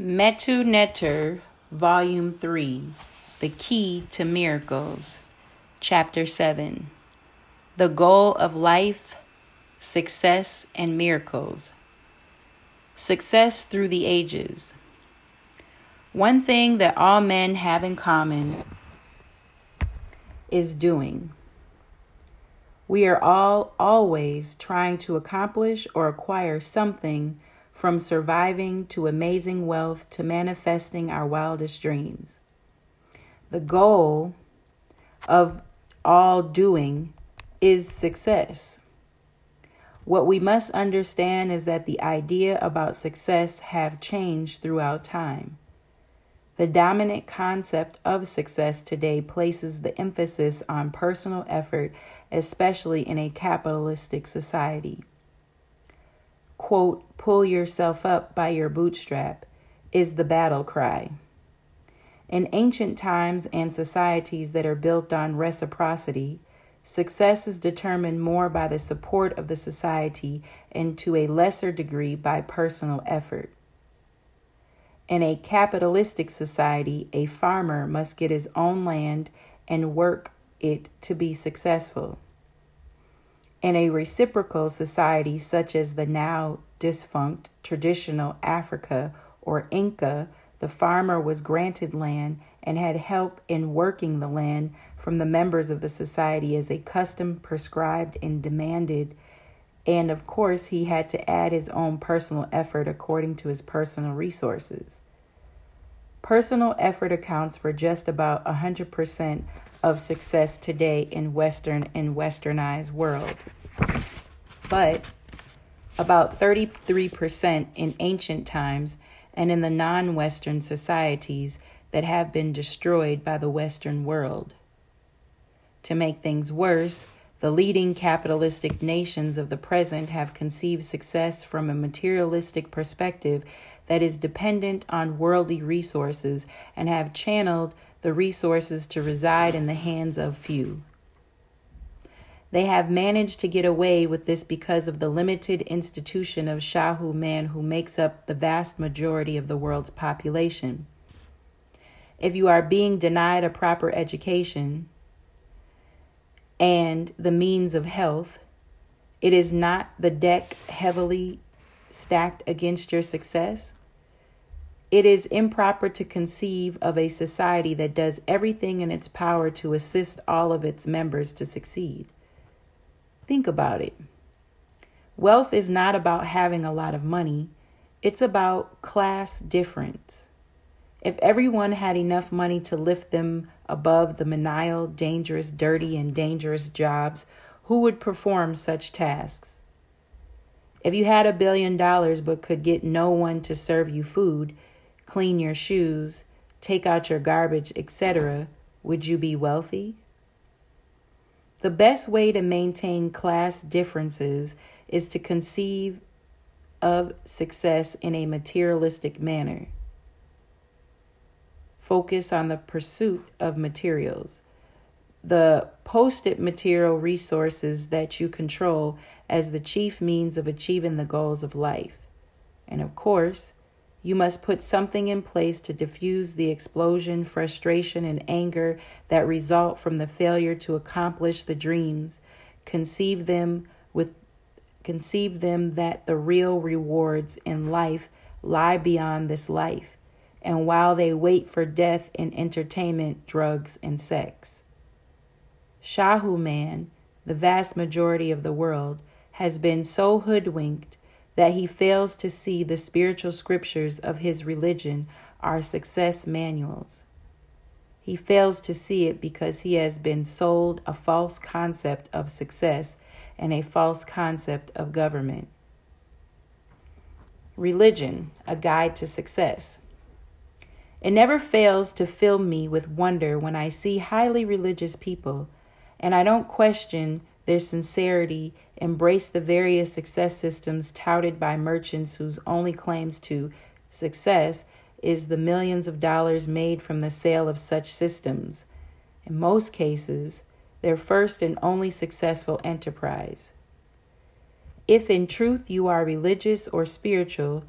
Metu Neter, Volume 3 The Key to Miracles, Chapter 7 The Goal of Life, Success, and Miracles. Success through the Ages. One thing that all men have in common is doing. We are all always trying to accomplish or acquire something from surviving to amazing wealth to manifesting our wildest dreams. The goal of all doing is success. What we must understand is that the idea about success have changed throughout time. The dominant concept of success today places the emphasis on personal effort, especially in a capitalistic society quote, pull yourself up by your bootstrap, is the battle cry. In ancient times and societies that are built on reciprocity, success is determined more by the support of the society and to a lesser degree by personal effort. In a capitalistic society, a farmer must get his own land and work it to be successful. In a reciprocal society such as the now defunct traditional Africa or Inca, the farmer was granted land and had help in working the land from the members of the society as a custom prescribed and demanded. And of course, he had to add his own personal effort according to his personal resources. Personal effort accounts for just about 100% of success today in Western and Westernized world. But about 33% in ancient times and in the non Western societies that have been destroyed by the Western world. To make things worse, the leading capitalistic nations of the present have conceived success from a materialistic perspective that is dependent on worldly resources and have channeled the resources to reside in the hands of few. They have managed to get away with this because of the limited institution of Sahu man who makes up the vast majority of the world's population. If you are being denied a proper education and the means of health, it is not the deck heavily stacked against your success. It is improper to conceive of a society that does everything in its power to assist all of its members to succeed. Think about it. Wealth is not about having a lot of money, it's about class difference. If everyone had enough money to lift them above the menial, dangerous, dirty, and dangerous jobs, who would perform such tasks? If you had a billion dollars but could get no one to serve you food, clean your shoes, take out your garbage, etc., would you be wealthy? The best way to maintain class differences is to conceive of success in a materialistic manner. Focus on the pursuit of materials. The posted material resources that you control as the chief means of achieving the goals of life. And of course, you must put something in place to diffuse the explosion, frustration, and anger that result from the failure to accomplish the dreams. Conceive them with conceive them that the real rewards in life lie beyond this life, and while they wait for death in entertainment, drugs, and sex. Sahu man, the vast majority of the world, has been so hoodwinked that he fails to see the spiritual scriptures of his religion are success manuals. He fails to see it because he has been sold a false concept of success and a false concept of government. Religion, a guide to success. It never fails to fill me with wonder when I see highly religious people, and I don't question their sincerity, embrace the various success systems touted by merchants whose only claims to success is the millions of dollars made from the sale of such systems. In most cases, their first and only successful enterprise. If in truth you are religious or spiritual,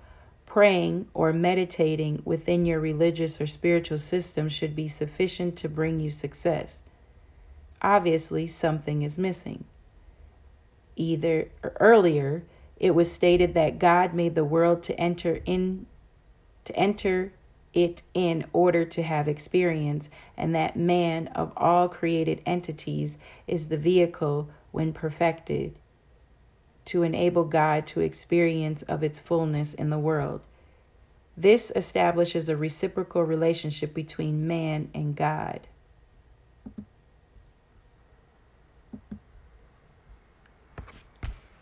praying or meditating within your religious or spiritual system should be sufficient to bring you success. Obviously, something is missing. Either earlier, it was stated that God made the world to enter in to enter it in order to have experience, and that man of all created entities is the vehicle when perfected to enable God to experience of its fullness in the world. This establishes a reciprocal relationship between man and God.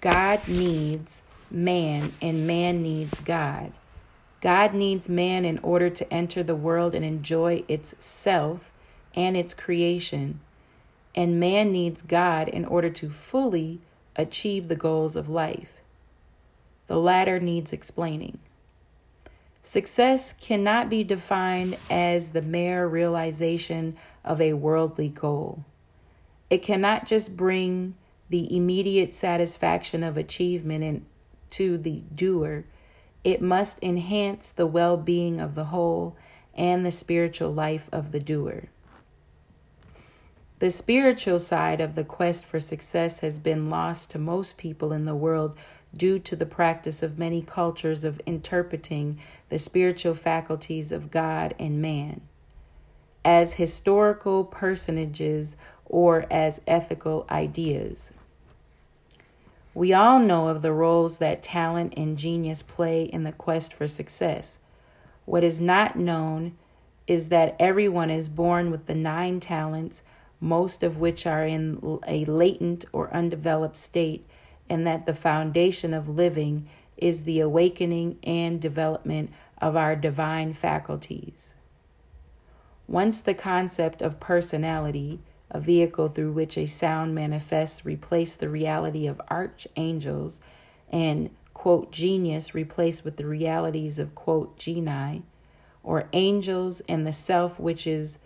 God needs man and man needs God. God needs man in order to enter the world and enjoy its self and its creation. And man needs God in order to fully achieve the goals of life. The latter needs explaining. Success cannot be defined as the mere realization of a worldly goal. It cannot just bring the immediate satisfaction of achievement and to the doer. It must enhance the well being of the whole and the spiritual life of the doer. The spiritual side of the quest for success has been lost to most people in the world due to the practice of many cultures of interpreting the spiritual faculties of God and man as historical personages or as ethical ideas. We all know of the roles that talent and genius play in the quest for success. What is not known is that everyone is born with the nine talents most of which are in a latent or undeveloped state, and that the foundation of living is the awakening and development of our divine faculties. Once the concept of personality, a vehicle through which a sound manifests, replaced the reality of archangels and, quote, genius replaced with the realities of, quote, genii, or angels and the self which is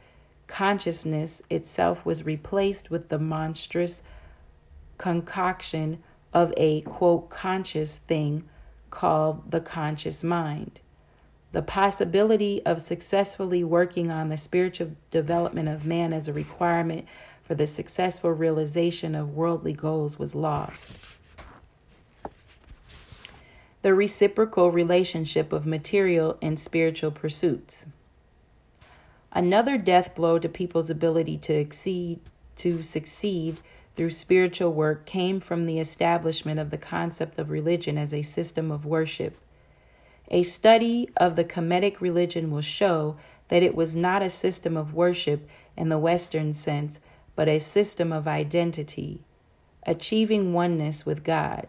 consciousness itself was replaced with the monstrous concoction of a quote conscious thing called the conscious mind. The possibility of successfully working on the spiritual development of man as a requirement for the successful realization of worldly goals was lost. The reciprocal relationship of material and spiritual pursuits. Another death blow to people's ability to exceed to succeed through spiritual work came from the establishment of the concept of religion as a system of worship. A study of the Kemetic religion will show that it was not a system of worship in the Western sense, but a system of identity, achieving oneness with God.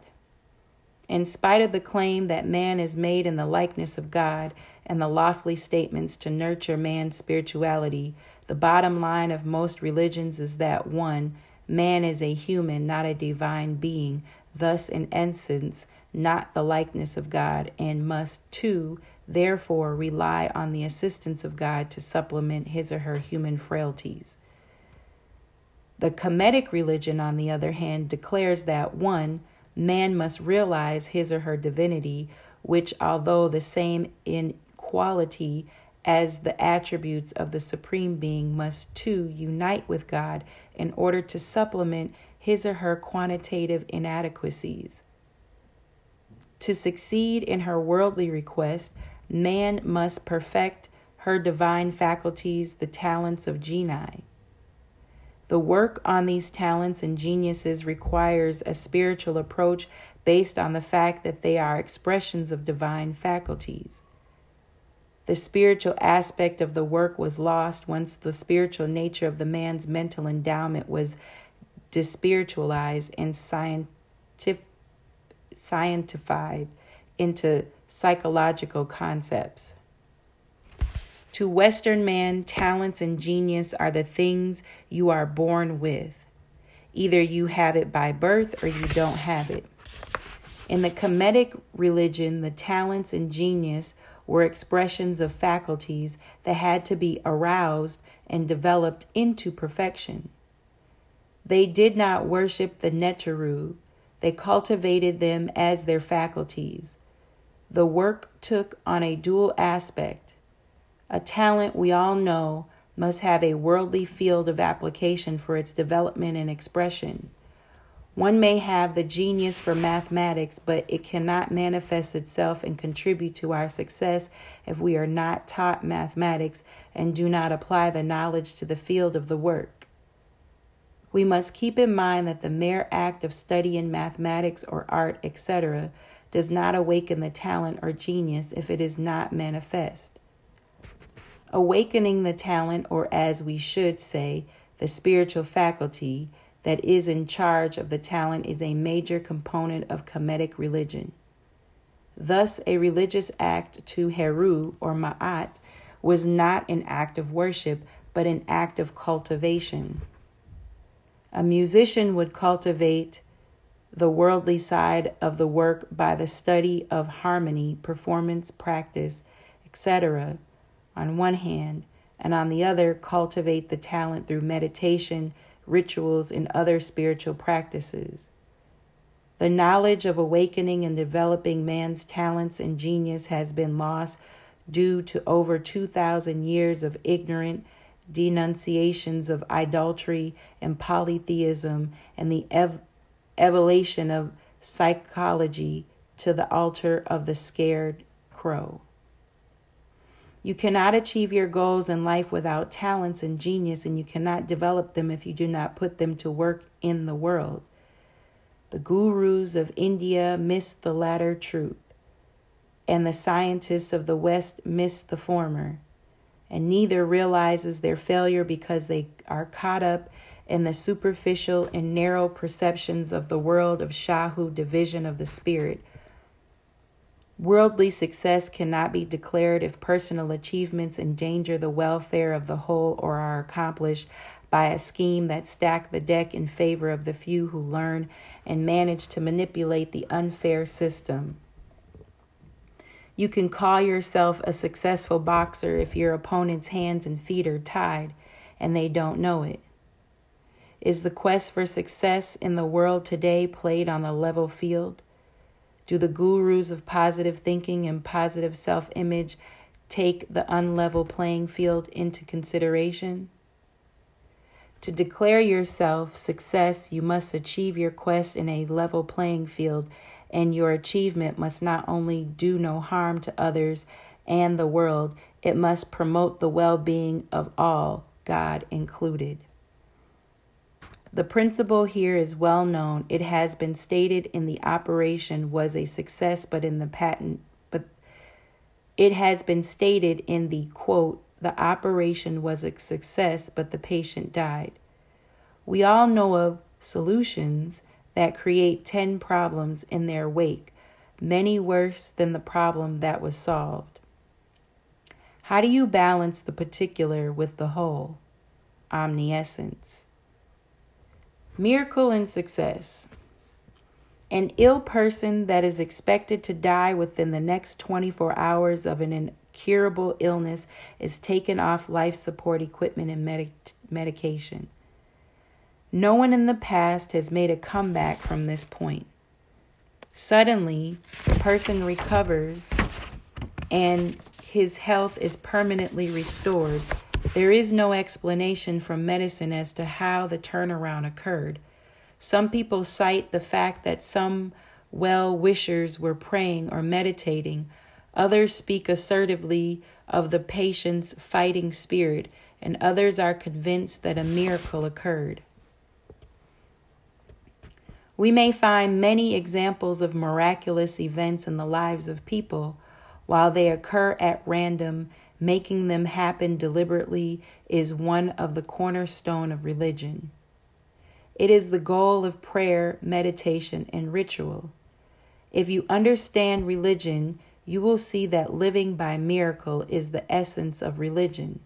In spite of the claim that man is made in the likeness of God and the lofty statements to nurture man's spirituality, the bottom line of most religions is that one, man is a human, not a divine being, thus, in essence, not the likeness of God, and must, too, therefore, rely on the assistance of God to supplement his or her human frailties. The Kemetic religion, on the other hand, declares that one, man must realize his or her divinity, which, although the same in quality as the attributes of the Supreme Being must too unite with God in order to supplement his or her quantitative inadequacies. To succeed in her worldly request, man must perfect her divine faculties, the talents of genii. The work on these talents and geniuses requires a spiritual approach based on the fact that they are expressions of divine faculties. The spiritual aspect of the work was lost once the spiritual nature of the man's mental endowment was despiritualized and scientific, scientified into psychological concepts. To Western man, talents and genius are the things you are born with. Either you have it by birth or you don't have it. In the Kemetic religion, the talents and genius were expressions of faculties that had to be aroused and developed into perfection. They did not worship the Neteru, they cultivated them as their faculties. the work took on a dual aspect. A talent we all know must have a worldly field of application for its development and expression. One may have the genius for mathematics, but it cannot manifest itself and contribute to our success if we are not taught mathematics and do not apply the knowledge to the field of the work. We must keep in mind that the mere act of studying mathematics or art, etc., does not awaken the talent or genius if it is not manifest. Awakening the talent, or as we should say, the spiritual faculty, that is in charge of the talent is a major component of Kemetic religion. Thus, a religious act to Heru or Ma'at was not an act of worship, but an act of cultivation. A musician would cultivate the worldly side of the work by the study of harmony, performance, practice, etc., on one hand, and on the other, cultivate the talent through meditation rituals, and other spiritual practices. The knowledge of awakening and developing man's talents and genius has been lost due to over 2,000 years of ignorant denunciations of idolatry and polytheism and the ev- evolution of psychology to the altar of the scared crow. You cannot achieve your goals in life without talents and genius, and you cannot develop them if you do not put them to work in the world. The gurus of India miss the latter truth, and the scientists of the West miss the former, and neither realizes their failure because they are caught up in the superficial and narrow perceptions of the world of Sahu division of the spirit Worldly success cannot be declared if personal achievements endanger the welfare of the whole or are accomplished by a scheme that stack the deck in favor of the few who learn and manage to manipulate the unfair system. You can call yourself a successful boxer if your opponent's hands and feet are tied and they don't know it. Is the quest for success in the world today played on the level field? Do the gurus of positive thinking and positive self image take the unlevel playing field into consideration? To declare yourself success, you must achieve your quest in a level playing field, and your achievement must not only do no harm to others and the world, it must promote the well being of all, God included. The principle here is well known. It has been stated in the operation was a success, but in the patent, but it has been stated in the quote, the operation was a success, but the patient died. We all know of solutions that create 10 problems in their wake, many worse than the problem that was solved. How do you balance the particular with the whole? Omniscience. Miracle and success. An ill person that is expected to die within the next 24 hours of an incurable illness is taken off life support equipment and medic- medication. No one in the past has made a comeback from this point. Suddenly, the person recovers and his health is permanently restored there is no explanation from medicine as to how the turnaround occurred. Some people cite the fact that some well wishers were praying or meditating. Others speak assertively of the patient's fighting spirit, and others are convinced that a miracle occurred. We may find many examples of miraculous events in the lives of people. While they occur at random making them happen deliberately is one of the cornerstone of religion. It is the goal of prayer, meditation, and ritual. If you understand religion, you will see that living by miracle is the essence of religion.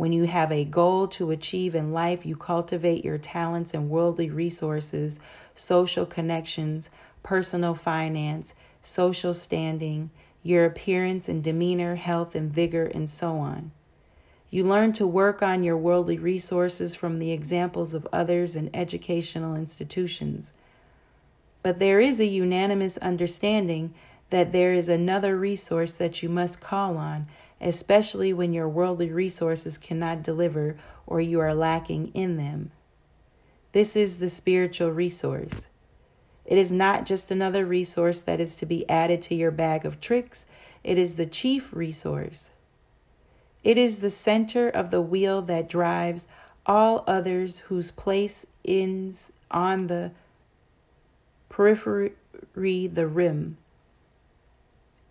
When you have a goal to achieve in life, you cultivate your talents and worldly resources, social connections, personal finance, social standing, your appearance and demeanor, health and vigor, and so on. You learn to work on your worldly resources from the examples of others and educational institutions. But there is a unanimous understanding that there is another resource that you must call on, especially when your worldly resources cannot deliver or you are lacking in them. This is the spiritual resource. It is not just another resource that is to be added to your bag of tricks, it is the chief resource. It is the center of the wheel that drives all others whose place ends on the periphery, the rim.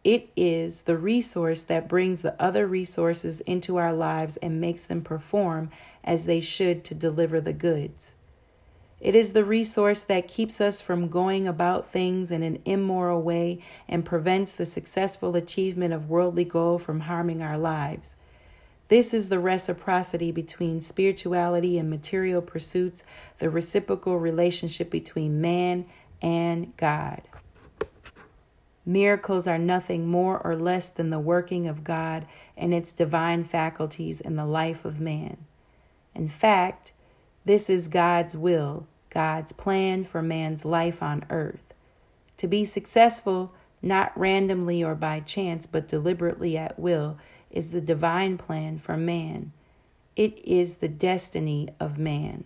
It is the resource that brings the other resources into our lives and makes them perform as they should to deliver the goods. It is the resource that keeps us from going about things in an immoral way and prevents the successful achievement of worldly goal from harming our lives. This is the reciprocity between spirituality and material pursuits, the reciprocal relationship between man and God. Miracles are nothing more or less than the working of God and its divine faculties in the life of man. In fact, this is God's will, God's plan for man's life on earth. To be successful, not randomly or by chance, but deliberately at will, is the divine plan for man. It is the destiny of man.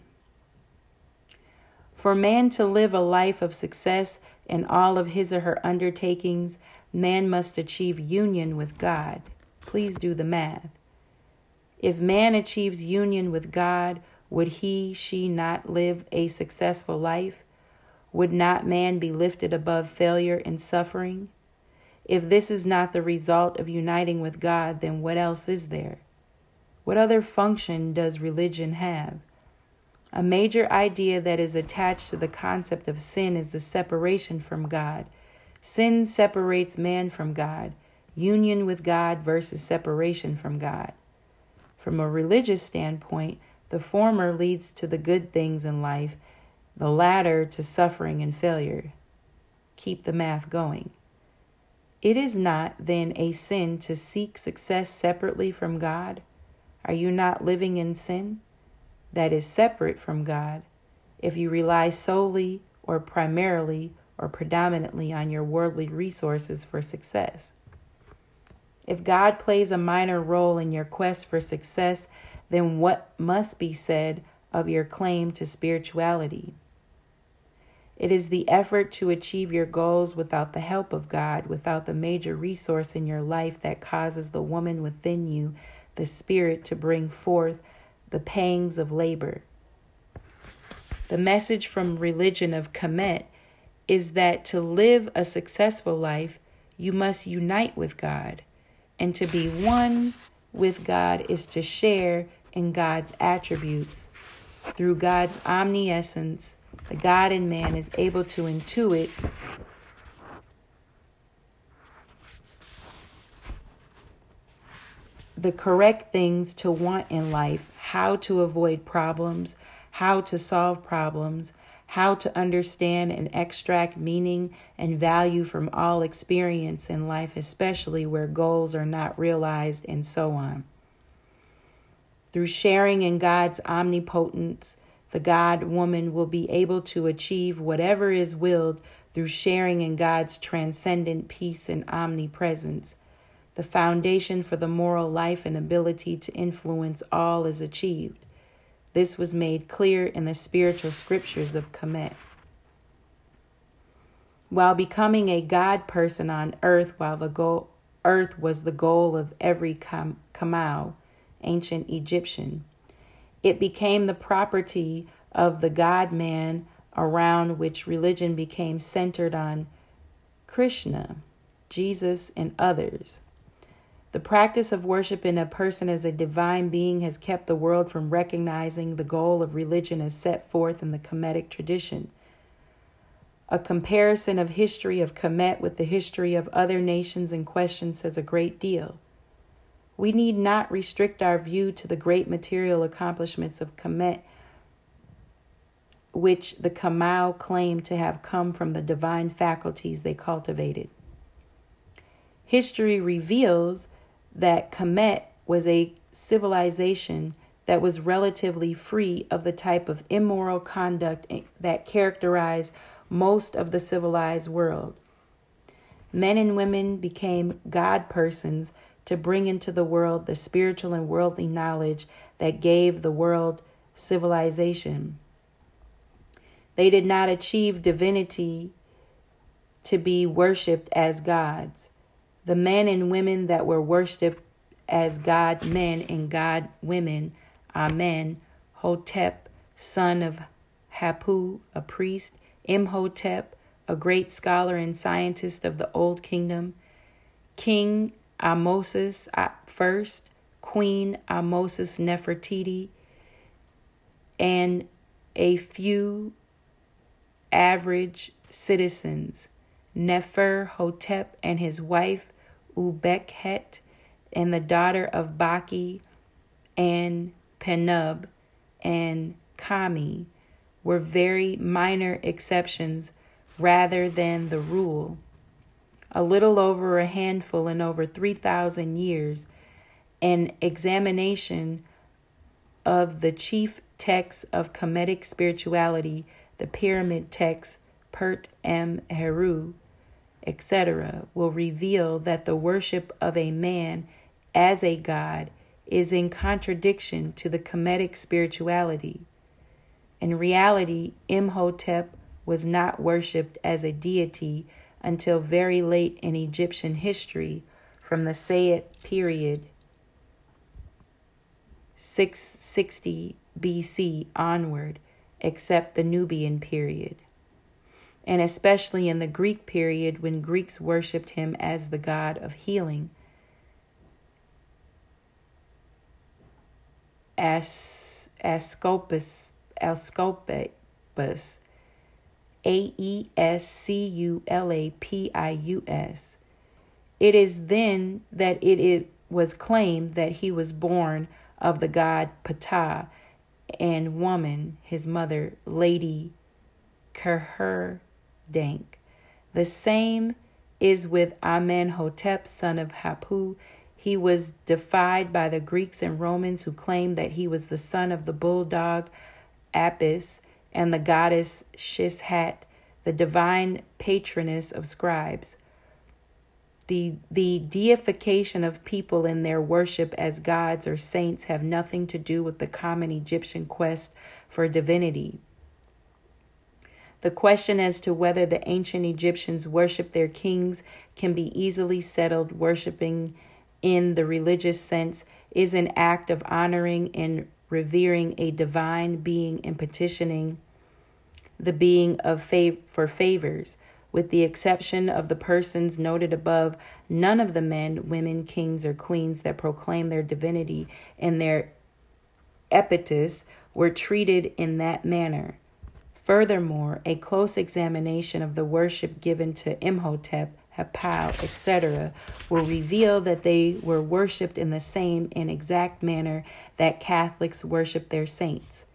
For man to live a life of success in all of his or her undertakings, man must achieve union with God. Please do the math. If man achieves union with God, would he, she not live a successful life? Would not man be lifted above failure and suffering? If this is not the result of uniting with God, then what else is there? What other function does religion have? A major idea that is attached to the concept of sin is the separation from God. Sin separates man from God, union with God versus separation from God. From a religious standpoint, the former leads to the good things in life, the latter to suffering and failure. Keep the math going. It is not then a sin to seek success separately from God. Are you not living in sin? That is separate from God. If you rely solely or primarily or predominantly on your worldly resources for success. If God plays a minor role in your quest for success, then what must be said of your claim to spirituality? It is the effort to achieve your goals without the help of God, without the major resource in your life that causes the woman within you, the spirit, to bring forth the pangs of labor. The message from religion of Kemet is that to live a successful life, you must unite with God. And to be one with God is to share in God's attributes. Through God's omniscience, the God in man is able to intuit the correct things to want in life, how to avoid problems, how to solve problems, how to understand and extract meaning and value from all experience in life, especially where goals are not realized, and so on. Through sharing in God's omnipotence, the God woman will be able to achieve whatever is willed through sharing in God's transcendent peace and omnipresence. The foundation for the moral life and ability to influence all is achieved. This was made clear in the spiritual scriptures of Kemet. While becoming a God person on earth, while the goal, earth was the goal of every Kamau, ancient Egyptian, it became the property of the God man around which religion became centered on Krishna, Jesus, and others. The practice of worshiping a person as a divine being has kept the world from recognizing the goal of religion as set forth in the Kemetic tradition. A comparison of history of Kemet with the history of other nations in question says a great deal. We need not restrict our view to the great material accomplishments of Kemet, which the Kamau claim to have come from the divine faculties they cultivated. History reveals that Kemet was a civilization that was relatively free of the type of immoral conduct that characterized most of the civilized world. Men and women became God persons to bring into the world the spiritual and worldly knowledge that gave the world civilization. They did not achieve divinity to be worshiped as gods. The men and women that were worshiped as God men and God women, Amen, Hotep, son of Hapu, a priest, Imhotep, a great scholar and scientist of the Old Kingdom, King Amosis uh, I, Queen Amosis Nefertiti, and a few average citizens, Nefer Hotep and his wife Ubekhet, and the daughter of Baki and Penub and Kami were very minor exceptions rather than the rule. A little over a handful in over 3,000 years, an examination of the chief texts of Kemetic spirituality, the pyramid texts, Pert M. Heru, etc., will reveal that the worship of a man as a god is in contradiction to the Kemetic spirituality. In reality, Imhotep was not worshipped as a deity until very late in Egyptian history, from the Saite period 660 BC onward, except the Nubian period. And especially in the Greek period when Greeks worshipped him as the god of healing As, Ascopus, Ascopus, A E S C U L A P I U S. It is then that it, it was claimed that he was born of the god Ptah and woman, his mother, Lady Kerherdank. The same is with Amenhotep, son of Hapu, he was defied by the Greeks and Romans who claimed that he was the son of the bulldog Apis and the goddess Seshat, the divine patroness of scribes. The, the deification of people in their worship as gods or saints have nothing to do with the common Egyptian quest for divinity. The question as to whether the ancient Egyptians worshiped their kings can be easily settled worshiping in the religious sense is an act of honoring and revering a divine being and petitioning the being of fav- for favors. With the exception of the persons noted above, none of the men, women, kings, or queens that proclaim their divinity and their epitaphs were treated in that manner. Furthermore, a close examination of the worship given to Imhotep Hapu, etc., will reveal that they were worshipped in the same and exact manner that Catholics worship their saints.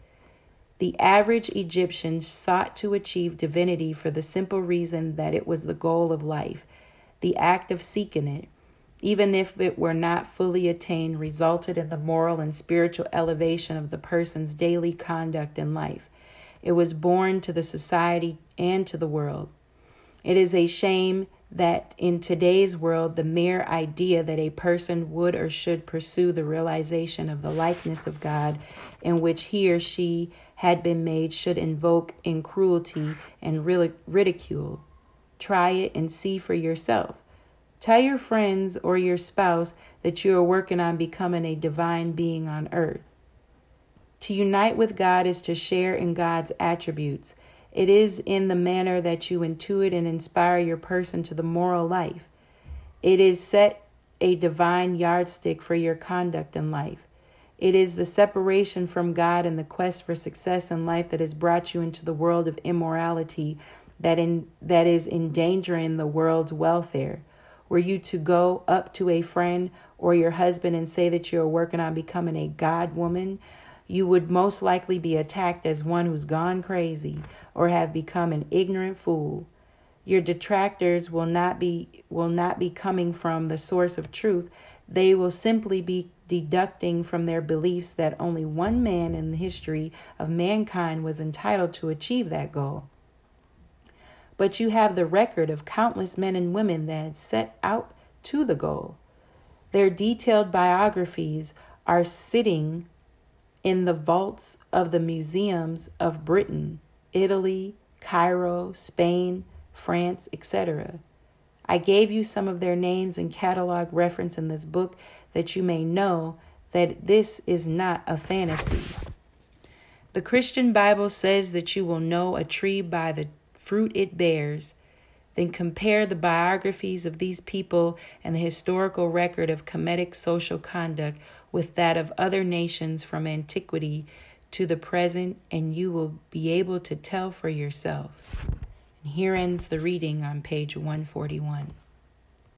The average Egyptian sought to achieve divinity for the simple reason that it was the goal of life. The act of seeking it, even if it were not fully attained, resulted in the moral and spiritual elevation of the person's daily conduct in life. It was born to the society and to the world. It is a shame that in today's world, the mere idea that a person would or should pursue the realization of the likeness of God in which he or she had been made should invoke in cruelty and ridicule. Try it and see for yourself. Tell your friends or your spouse that you are working on becoming a divine being on earth. To unite with God is to share in God's attributes it is in the manner that you intuit and inspire your person to the moral life. It is set a divine yardstick for your conduct in life. It is the separation from God and the quest for success in life that has brought you into the world of immorality that in that is endangering the world's welfare. Were you to go up to a friend or your husband and say that you are working on becoming a God woman, you would most likely be attacked as one who's gone crazy or have become an ignorant fool. Your detractors will not be will not be coming from the source of truth. They will simply be deducting from their beliefs that only one man in the history of mankind was entitled to achieve that goal. but you have the record of countless men and women that set out to the goal. Their detailed biographies are sitting in the vaults of the museums of Britain, Italy, Cairo, Spain, France, etc. I gave you some of their names and catalog reference in this book that you may know that this is not a fantasy. The Christian Bible says that you will know a tree by the fruit it bears. Then compare the biographies of these people and the historical record of Kemetic social conduct with that of other nations from antiquity to the present, and you will be able to tell for yourself. And here ends the reading on page 141.